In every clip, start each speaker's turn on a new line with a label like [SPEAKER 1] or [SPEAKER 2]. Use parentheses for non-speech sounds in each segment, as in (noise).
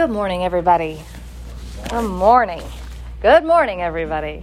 [SPEAKER 1] Good morning, everybody. Good morning. Good morning, everybody.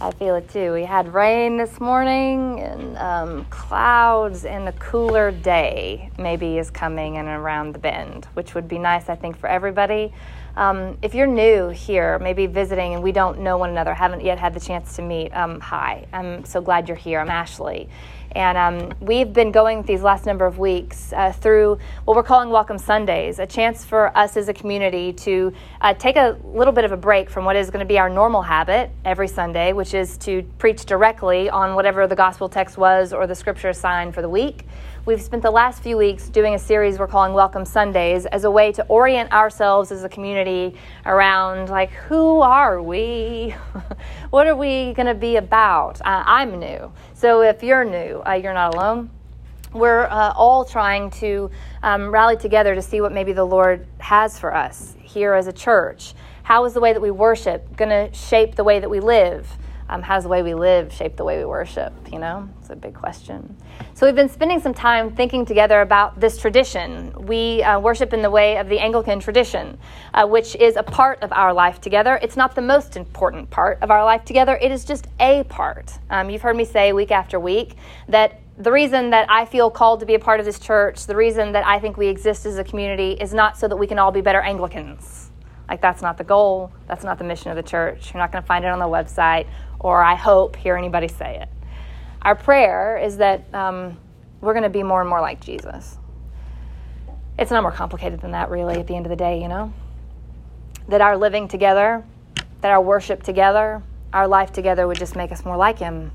[SPEAKER 1] I feel it too. We had rain this morning and um, clouds, and a cooler day maybe is coming and around the bend, which would be nice, I think, for everybody. Um, if you're new here, maybe visiting, and we don't know one another, haven't yet had the chance to meet, um, hi. I'm so glad you're here. I'm Ashley. And um, we've been going these last number of weeks uh, through what we're calling Welcome Sundays, a chance for us as a community to uh, take a little bit of a break from what is going to be our normal habit every Sunday, which is to preach directly on whatever the gospel text was or the scripture assigned for the week. We've spent the last few weeks doing a series we're calling Welcome Sundays as a way to orient ourselves as a community around, like, who are we? (laughs) what are we going to be about? Uh, I'm new. So if you're new, uh, you're not alone. We're uh, all trying to um, rally together to see what maybe the Lord has for us here as a church. How is the way that we worship going to shape the way that we live? Um, how does the way we live shape the way we worship? You know, it's a big question. So we've been spending some time thinking together about this tradition. We uh, worship in the way of the Anglican tradition, uh, which is a part of our life together. It's not the most important part of our life together, it is just a part. Um, you've heard me say week after week that the reason that I feel called to be a part of this church, the reason that I think we exist as a community, is not so that we can all be better Anglicans. Like, that's not the goal. That's not the mission of the church. You're not going to find it on the website or I hope hear anybody say it. Our prayer is that um, we're going to be more and more like Jesus. It's not more complicated than that, really, at the end of the day, you know? That our living together, that our worship together, our life together would just make us more like Him.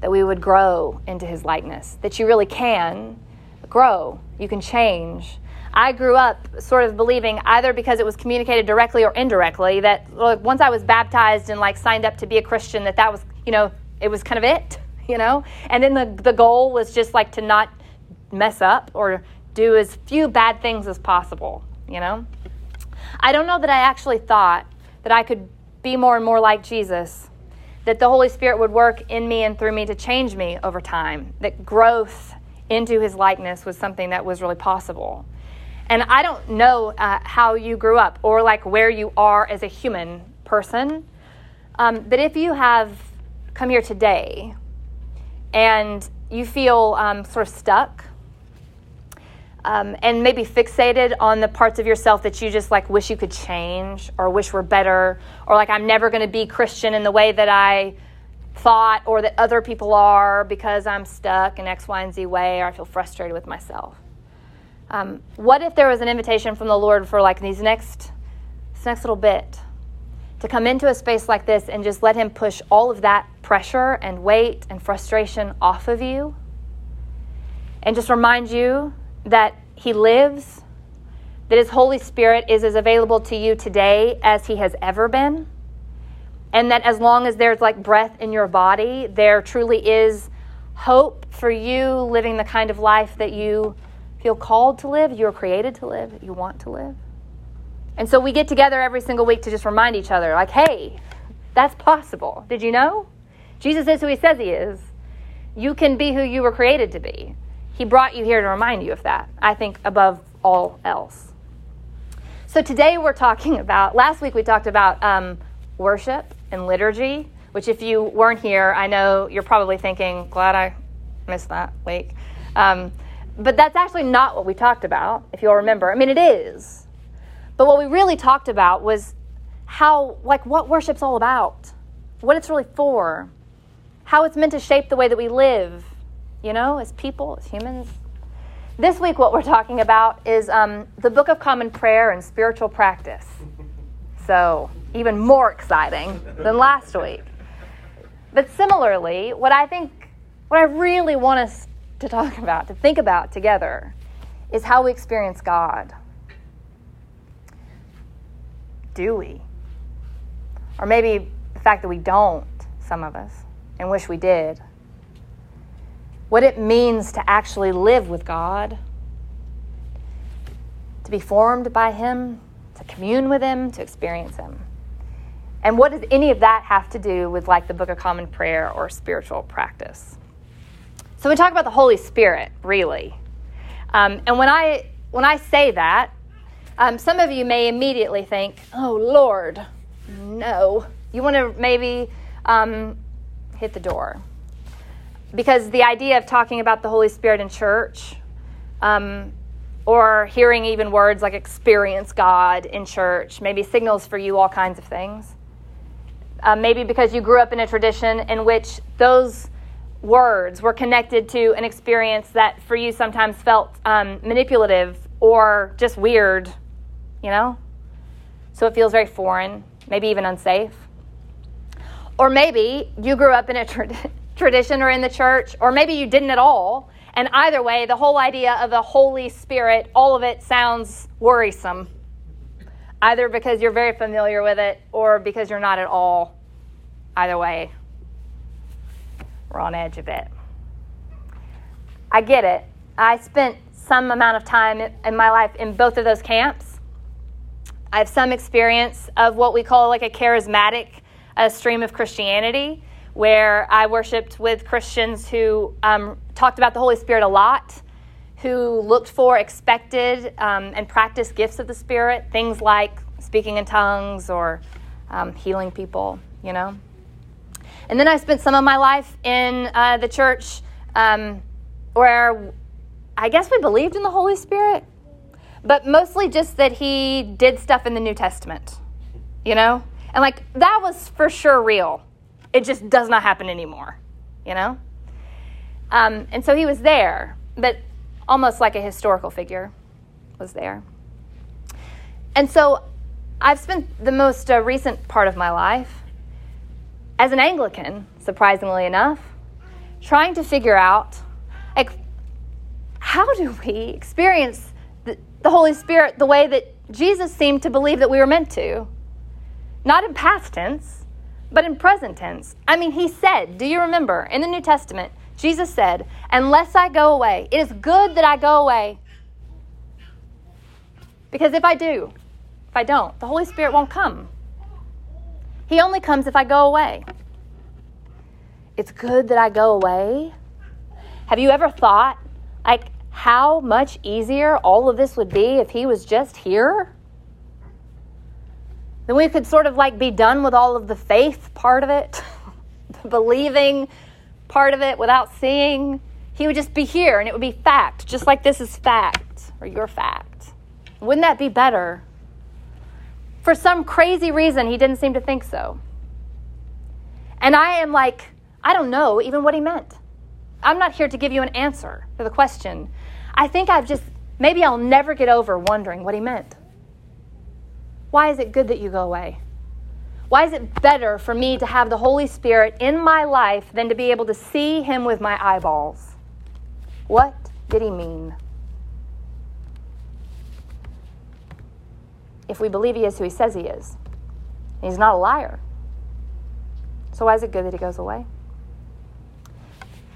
[SPEAKER 1] That we would grow into His likeness. That you really can grow, you can change I grew up sort of believing either because it was communicated directly or indirectly that like, once I was baptized and like signed up to be a Christian that that was, you know, it was kind of it, (laughs) you know? And then the the goal was just like to not mess up or do as few bad things as possible, you know? I don't know that I actually thought that I could be more and more like Jesus, that the Holy Spirit would work in me and through me to change me over time, that growth into his likeness was something that was really possible. And I don't know uh, how you grew up or like where you are as a human person. Um, but if you have come here today and you feel um, sort of stuck um, and maybe fixated on the parts of yourself that you just like wish you could change or wish were better or like I'm never going to be Christian in the way that I thought or that other people are because I'm stuck in X, Y, and Z way or I feel frustrated with myself. Um, what if there was an invitation from the Lord for like these next, this next little bit? To come into a space like this and just let Him push all of that pressure and weight and frustration off of you? And just remind you that He lives, that His Holy Spirit is as available to you today as He has ever been, and that as long as there's like breath in your body, there truly is hope for you living the kind of life that you feel called to live, you're created to live, you want to live. And so we get together every single week to just remind each other, like, hey, that's possible. Did you know? Jesus is who he says he is. You can be who you were created to be. He brought you here to remind you of that, I think, above all else. So today we're talking (laughs) about, last week we talked about um, worship and liturgy, which if you weren't here, I know you're probably thinking, glad I missed that week. Um, but that's actually not what we talked about, if you'll remember. I mean, it is. But what we really talked about was how, like, what worship's all about, what it's really for, how it's meant to shape the way that we live, you know, as people, as humans. This week, what we're talking about is um, the Book of Common Prayer and spiritual practice. So, even more exciting than last week. But similarly, what I think, what I really want us to talk about, to think about together, is how we experience God. Do we? Or maybe the fact that we don't, some of us, and wish we did. What it means to actually live with God, to be formed by Him, to commune with Him, to experience Him. And what does any of that have to do with like the Book of Common Prayer or spiritual practice? So we talk about the Holy Spirit, really. Um, and when I when I say that, um, some of you may immediately think, oh, Lord, no. You want to maybe um, hit the door. Because the idea of talking about the Holy Spirit in church, um, or hearing even words like experience God in church, maybe signals for you all kinds of things. Uh, maybe because you grew up in a tradition in which those words were connected to an experience that for you sometimes felt um, manipulative or just weird, you know? So it feels very foreign, maybe even unsafe. Or maybe you grew up in a tra- (laughs) tradition or in the church, or maybe you didn't at all. And either way, the whole idea of the Holy Spirit, all of it sounds worrisome. Either because you're very familiar with it or because you're not at all. Either way, we're on edge a bit. I get it. I spent some amount of time in my life in both of those camps. I have some experience of what we call like a charismatic uh, stream of Christianity, where I worshiped with Christians who um, talked about the Holy Spirit a lot, who looked for, expected, um, and practiced gifts of the Spirit, things like speaking in tongues or um, healing people, you know. And then I spent some of my life in uh, the church um, where I guess we believed in the Holy Spirit, but mostly just that He did stuff in the New Testament, you know? And like that was for sure real. It just does not happen anymore, you know? Um, and so He was there, but almost like a historical figure was there. And so I've spent the most uh, recent part of my life as an Anglican, surprisingly enough, trying to figure out like how do we experience the, the Holy Spirit the way that Jesus seemed to believe that we were meant to? Not in past tense, but in present tense. I mean, he said, do you remember in the New Testament, Jesus said, Unless I go away, it is good that I go away. Because if I do, if I don't, the Holy Spirit won't come. He only comes if I go away. It's good that I go away. Have you ever thought, like, how much easier all of this would be if he was just here? Then we could sort of like be done with all of the faith part of it, (laughs) the believing part of it without seeing. He would just be here and it would be fact, just like this is fact or your fact. Wouldn't that be better? For some crazy reason, he didn't seem to think so. And I am like, I don't know even what he meant. I'm not here to give you an answer to the question. I think I've just, maybe I'll never get over wondering what he meant. Why is it good that you go away? Why is it better for me to have the Holy Spirit in my life than to be able to see him with my eyeballs? What did he mean? If we believe he is who he says he is. He's not a liar. So why is it good that he goes away?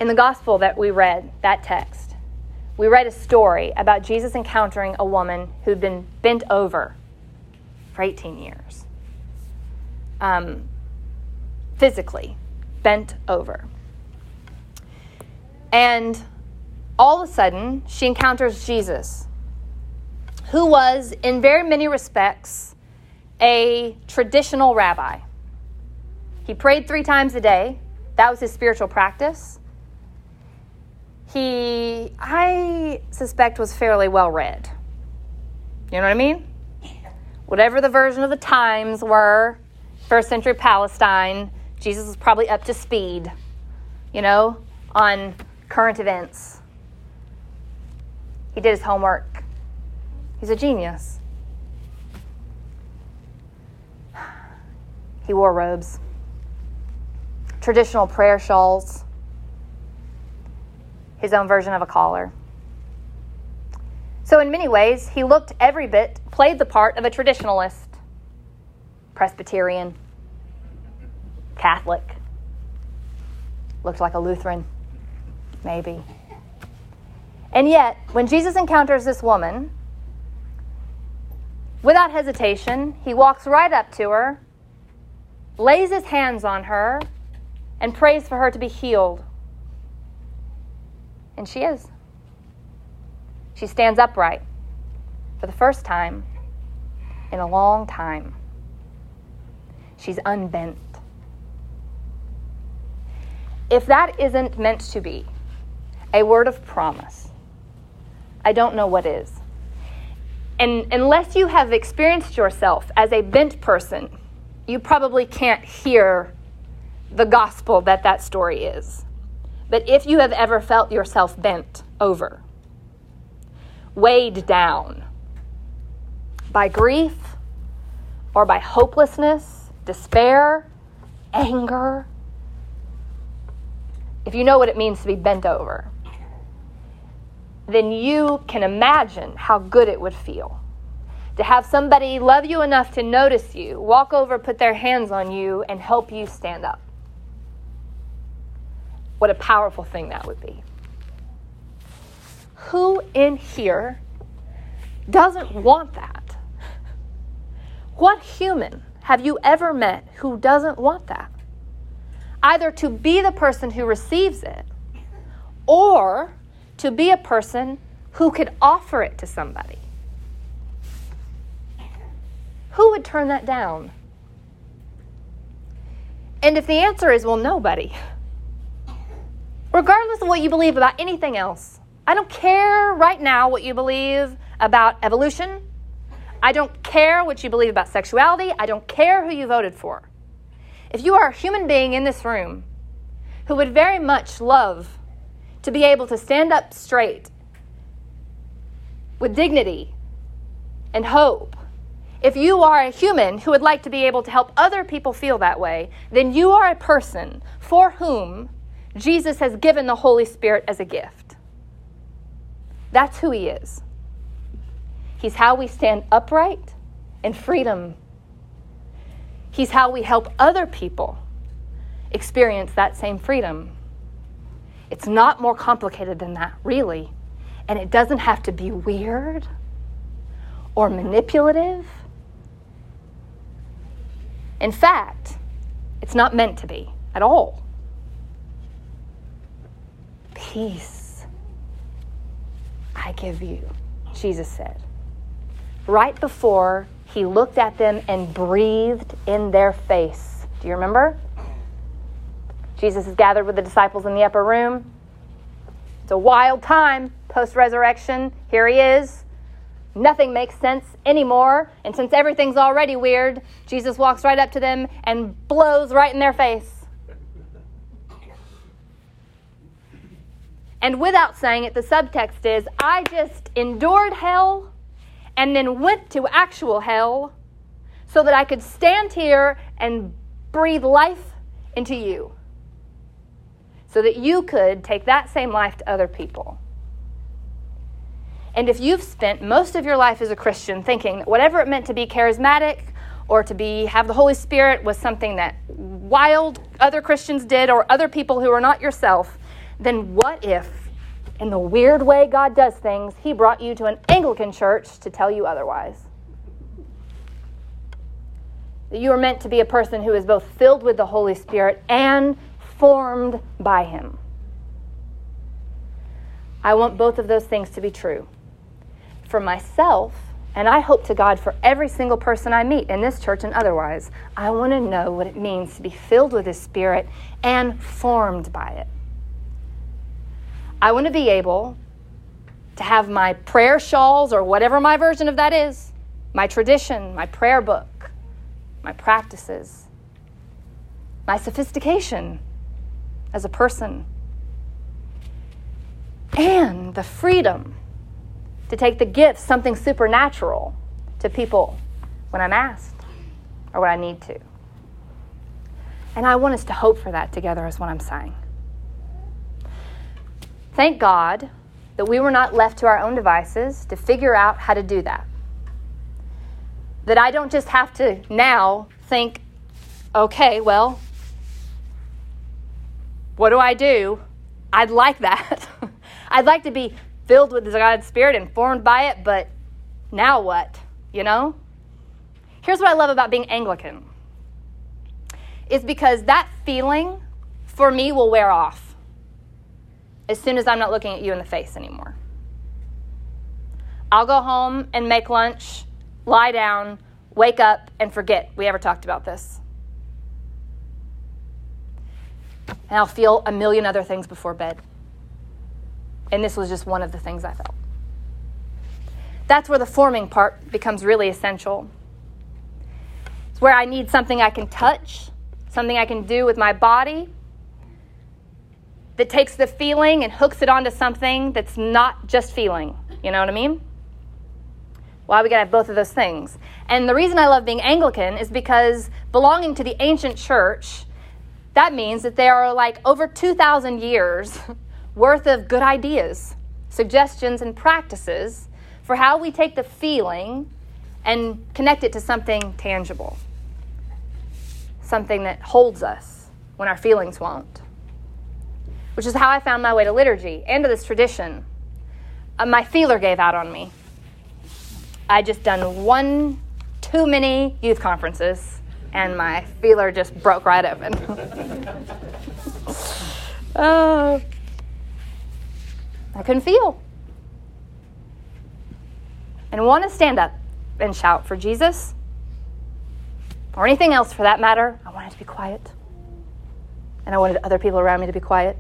[SPEAKER 1] In the gospel that we read, that text, we read a story about Jesus encountering a woman who'd been bent over for 18 years. Um, physically bent over. And all of a sudden, she encounters Jesus who was, in very many respects, a traditional rabbi. He prayed three times a day, that was his spiritual practice. He, I suspect, was fairly well read. You know what I mean? Whatever the version of the times were, first century Palestine, Jesus was probably up to speed, you know, on current events. He did his homework. He's a genius. He wore robes, traditional prayer shawls, his own version of a collar. So, in many ways, he looked every bit, played the part of a traditionalist, Presbyterian, Catholic, looked like a Lutheran, maybe. And yet, when Jesus encounters this woman, Without hesitation, he walks right up to her, lays his hands on her, and prays for her to be healed. And she is. She stands upright for the first time in a long time. She's unbent. If that isn't meant to be a word of promise, I don't know what is. And unless you have experienced yourself as a bent person, you probably can't hear the gospel that that story is. But if you have ever felt yourself bent over, weighed down by grief or by hopelessness, despair, anger, if you know what it means to be bent over, then you can imagine how good it would feel to have somebody love you enough to notice you, walk over, put their hands on you, and help you stand up. What a powerful thing that would be. Who in here doesn't want that? What human have you ever met who doesn't want that? Either to be the person who receives it or to be a person who could offer it to somebody. Who would turn that down? And if the answer is, well, nobody, regardless of what you believe about anything else, I don't care right now what you believe about evolution. I don't care what you believe about sexuality. I don't care who you voted for. If you are a human being in this room who would very much love to be able to stand up straight with dignity and hope. If you are a human who would like to be able to help other people feel that way, then you are a person for whom Jesus has given the Holy Spirit as a gift. That's who He is. He's how we stand upright in freedom. He's how we help other people experience that same freedom. It's not more complicated than that, really. And it doesn't have to be weird or manipulative. In fact, it's not meant to be at all. Peace I give you, Jesus said. Right before he looked at them and breathed in their face. Do you remember? Jesus is gathered with the disciples in the upper room. It's a wild time post resurrection. Here he is. Nothing makes sense anymore. And since everything's already weird, Jesus walks right up to them and blows right in their face. And without saying it, the subtext is I just endured hell and then went to actual hell so that I could stand here and breathe life into you so that you could take that same life to other people. And if you've spent most of your life as a Christian thinking that whatever it meant to be charismatic or to be have the Holy Spirit was something that wild other Christians did or other people who are not yourself, then what if in the weird way God does things, he brought you to an Anglican church to tell you otherwise? That you are meant to be a person who is both filled with the Holy Spirit and formed by Him. I want both of those things to be true. For myself, and I hope to God for every single person I meet in this church and otherwise, I want to know what it means to be filled with His Spirit and formed by it. I want to be able to have my prayer shawls or whatever my version of that is, my tradition, my prayer book, my practices, my sophistication as a person, and the freedom to take the gift, something supernatural, to people when I'm asked or when I need to. And I want us to hope for that together, is what I'm saying. Thank God that we were not left to our own devices to figure out how to do that. That I don't just have to now think, okay, well, what do I do? I'd like that. (laughs) I'd like to be filled with the God's Spirit and formed by it, but now what? You know? Here's what I love about being Anglican is because that feeling for me will wear off as soon as I'm not looking at you in the face anymore. I'll go home and make lunch, lie down, wake up, and forget we ever talked about this. And I'll feel a million other things before bed. And this was just one of the things I felt. That's where the forming part becomes really essential. It's where I need something I can touch, something I can do with my body that takes the feeling and hooks it onto something that's not just feeling. You know what I mean? Why we gotta have both of those things. And the reason I love being Anglican is because belonging to the ancient church, that means that there are like over 2,000 years (laughs) worth of good ideas, suggestions, and practices for how we take the feeling and connect it to something tangible, something that holds us when our feelings won't. Which is how I found my way to liturgy and to this tradition. Uh, my feeler gave out on me. I just done one too many youth conferences, and my feeler just broke right open. oh, (laughs) I couldn't feel. And want to stand up and shout for Jesus, or anything else for that matter. I wanted to be quiet. And I wanted other people around me to be quiet.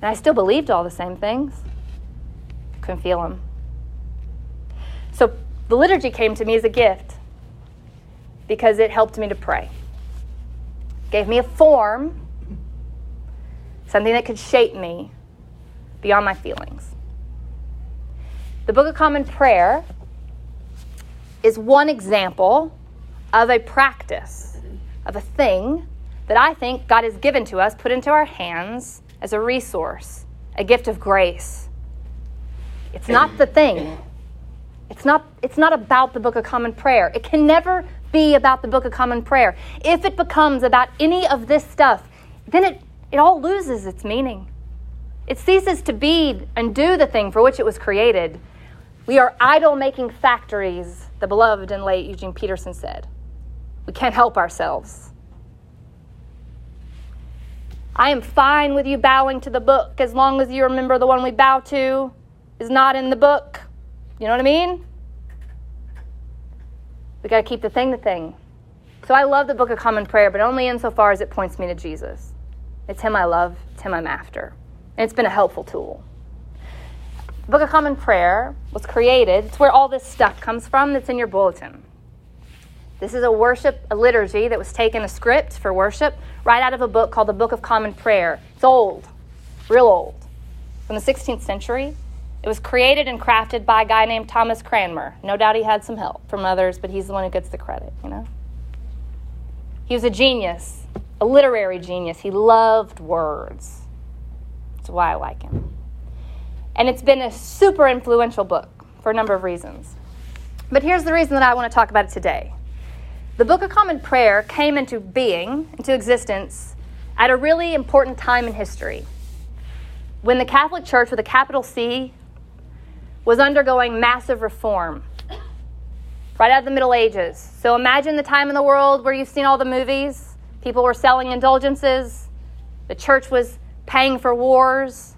[SPEAKER 1] And I still believed all the same things Couldn't feel them. So the liturgy came to me as a gift because it helped me to pray. Gave me a form, something that could shape me beyond my feelings. The Book of Common Prayer is one example of a practice, of a thing that I think God has given to us, put into our hands as a resource, a gift of grace it's not the thing. It's not, it's not about the Book of Common Prayer. It can never be about the Book of Common Prayer. If it becomes about any of this stuff, then it, it all loses its meaning. It ceases to be and do the thing for which it was created. We are idol making factories, the beloved and late Eugene Peterson said. We can't help ourselves. I am fine with you bowing to the book as long as you remember the one we bow to is not in the book. You know what I mean? We got to keep the thing the thing. So I love the Book of Common Prayer, but only insofar as it points me to Jesus. It's Him I love, it's Him I'm after. And it's been a helpful tool. The Book of Common Prayer was created, it's where all this stuff comes from that's in your bulletin. This is a worship, a liturgy that was taken, a script for worship, right out of a book called the Book of Common Prayer. It's old, real old, from the 16th century. It was created and crafted by a guy named Thomas Cranmer. No doubt he had some help from others, but he's the one who gets the credit, you know? He was a genius, a literary genius. He loved words. That's why I like him. And it's been a super influential book for a number of reasons. But here's the reason that I want to talk about it today. The Book of Common Prayer came into being, into existence, at a really important time in history. When the Catholic Church, with a capital C, was undergoing massive reform right out of the Middle Ages. So imagine the time in the world where you've seen all the movies. People were selling indulgences. The church was paying for wars.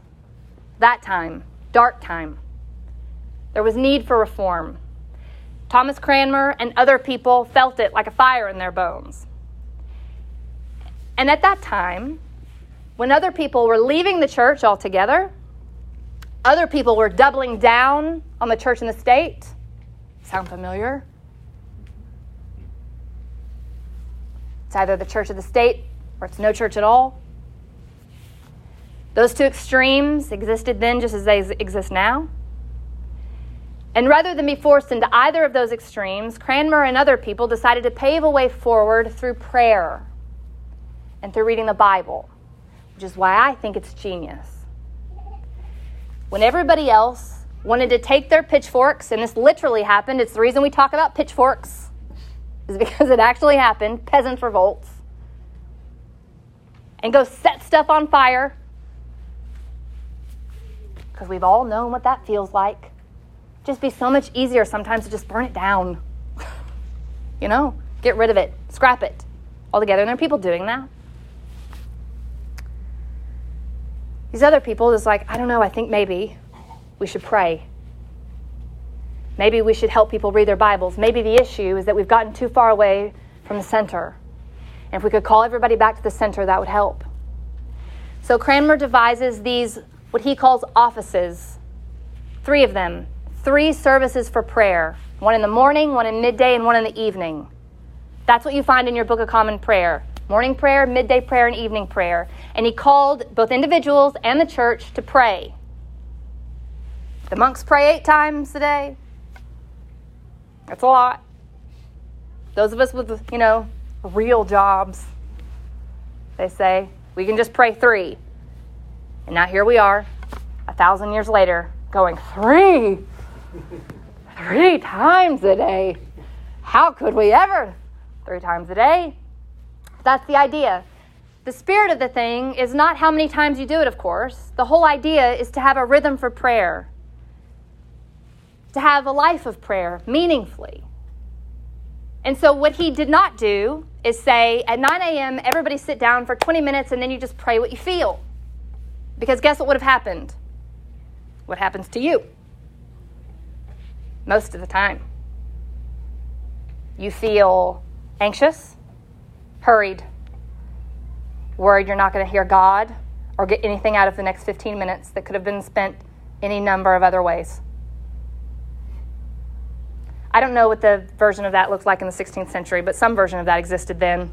[SPEAKER 1] That time, dark time. There was need for reform. Thomas Cranmer and other people felt it like a fire in their bones. And at that time, when other people were leaving the church altogether, other people were doubling down on the church and the state. Sound familiar? It's either the church or the state, or it's no church at all. Those two extremes existed then just as they exist now. And rather than be forced into either of those extremes, Cranmer and other people decided to pave a way forward through prayer and through reading the Bible, which is why I think it's genius when everybody else wanted to take their pitchforks, and this literally happened, it's the reason we talk about pitchforks, is because it actually happened, peasants' revolts, and go set stuff on fire. Because we've all known what that feels like. Just be so much easier sometimes to just burn it down. (laughs) you know, get rid of it, scrap it altogether. And there are people doing that. These other people is like, I don't know, I think maybe we should pray. Maybe we should help people read their Bibles. Maybe the issue is that we've gotten too far away from the center. And if we could call everybody back to the center, that would help. So Cranmer devises these, what he calls offices, three of them, three services for prayer one in the morning, one in midday, and one in the evening. That's what you find in your Book of Common Prayer morning prayer, midday prayer, and evening prayer. And he called both individuals and the church to pray. The monks pray eight times a day. That's a lot. Those of us with, you know, real jobs, they say, we can just pray three. And now here we are, a thousand years later, going, three? three times a day? How could we ever? Three times a day? That's the idea. The spirit of the thing is not how many times you do it, of course. The whole idea is to have a rhythm for prayer, to have a life of prayer meaningfully. And so, what he did not do is say, at 9 a.m., everybody sit down for 20 minutes and then you just pray what you feel. Because guess what would have happened? What happens to you? Most of the time. You feel anxious, hurried, worried you're not going to hear God or get anything out of the next 15 minutes that could have been spent any number of other ways. I don't know what the version of that looked like in the 16th century, but some version of that existed then.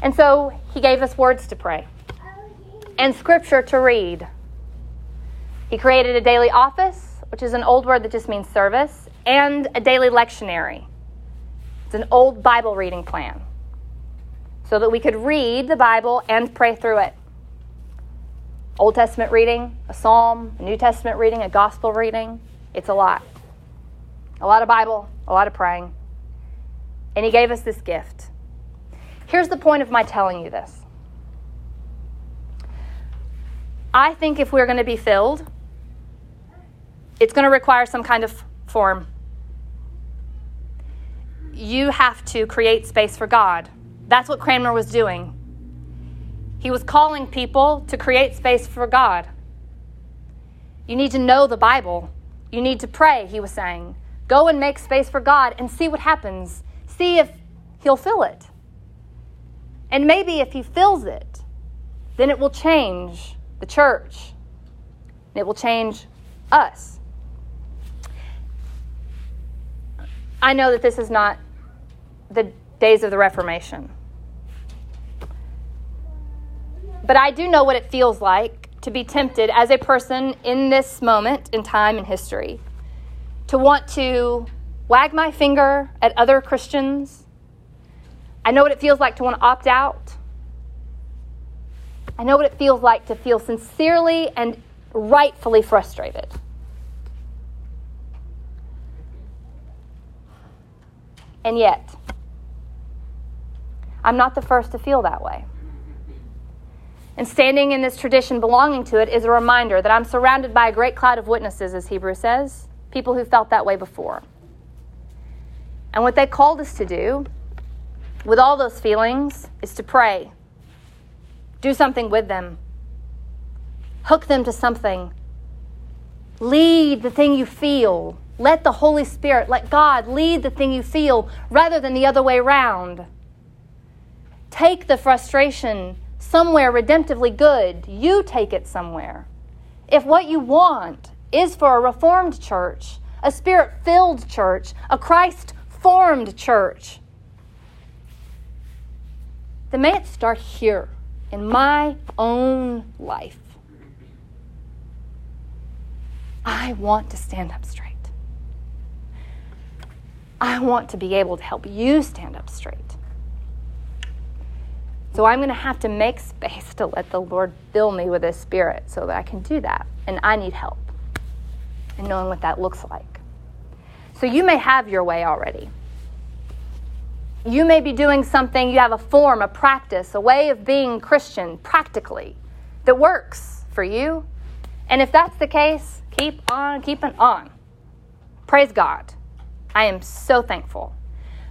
[SPEAKER 1] And so he gave us words to pray and scripture to read. He created a daily office, which is an old word that just means service, and a daily lectionary. It's an old Bible reading plan so that we could read the Bible and pray through it. Old Testament reading, a psalm, a New Testament reading, a gospel reading. It's a lot. A lot of Bible, a lot of praying. And He gave us this gift. Here's the point of my telling you this I think if we're going to be filled, it's going to require some kind of form. You have to create space for God. That's what Cranmer was doing. He was calling people to create space for God. You need to know the Bible. You need to pray, he was saying. Go and make space for God and see what happens. See if He'll fill it. And maybe if He fills it, then it will change the church. It will change us. I know that this is not the days of the Reformation. But I do know what it feels like to be tempted as a person in this moment in time in history to want to wag my finger at other Christians. I know what it feels like to want to opt out. I know what it feels like to feel sincerely and rightfully frustrated. And yet, I'm not the first to feel that way. And standing in this tradition belonging to it is a reminder that I'm surrounded by a great cloud of witnesses, as Hebrew says, people who felt that way before. And what they called us to do with all those feelings is to pray, do something with them, hook them to something, lead the thing you feel. Let the Holy Spirit, let God lead the thing you feel rather than the other way around. Take the frustration somewhere redemptively good. You take it somewhere. If what you want is for a reformed church, a spirit filled church, a Christ formed church, then may it start here in my own life. I want to stand up straight. I want to be able to help you stand up straight. So I'm going to have to make space to let the Lord fill me with His Spirit so that I can do that. And I need help in knowing what that looks like. So you may have your way already. You may be doing something, you have a form, a practice, a way of being Christian practically that works for you. And if that's the case, keep on keeping on. Praise God. I am so thankful.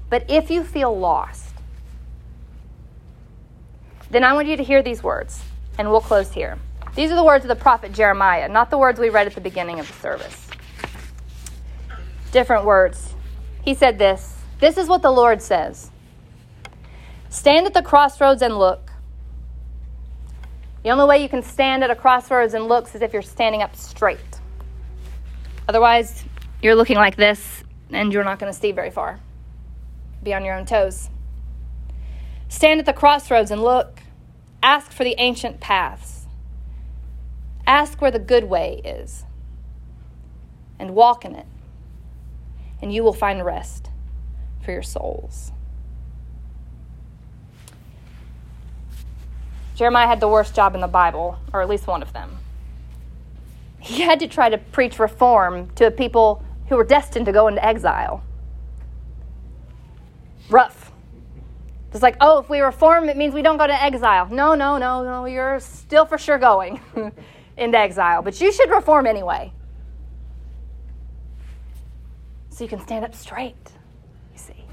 [SPEAKER 1] But if you feel lost, then I want you to hear these words, and we'll close here. These are the words of the prophet Jeremiah, not the words we read at the beginning of the service. different words. He said this This is what the Lord says Stand at the crossroads and look. The only way you can stand at a crossroads and look is if you're standing up straight. Otherwise, you're looking like this and you're not going to see very far. Be on your own toes. Stand at the crossroads and look. Ask for the ancient paths. Ask where the good way is and walk in it, and you will find rest for your souls. Jeremiah had the worst job in the Bible, or at least one of them. He had to try to preach reform to a people who were destined to go into exile. Rough. It's like, oh, if we reform, it means we don't go to exile. No, no, no, no, you're still for sure going (laughs) into exile, but you should reform anyway. So you can stand up straight, you see.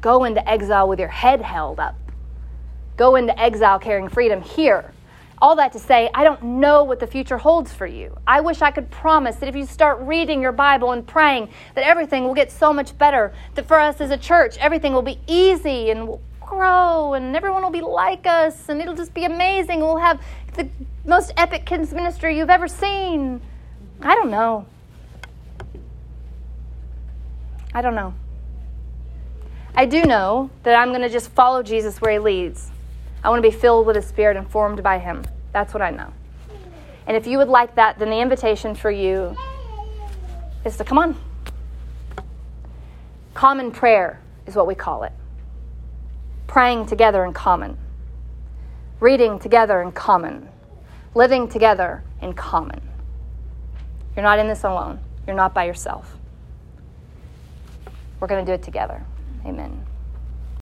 [SPEAKER 1] Go into exile with your head held up. Go into exile carrying freedom here all that to say, I don't know what the future holds for you. I wish I could promise that if you start reading your Bible and praying, that everything will get so much better. That for us as a church, everything will be easy and grow and everyone will be like us and it'll just be amazing. We'll have the most epic kids ministry you've ever seen. I don't know. I don't know. I do know that I'm going to just follow Jesus where he leads. I want to be filled with His Spirit and formed by Him. That's what I know. And if you would like that, then the invitation for you is to come on. Common prayer is what we call it. Praying together in common, reading together in common, living together in common. You're not in this alone, you're not by yourself. We're going to do it together. Amen.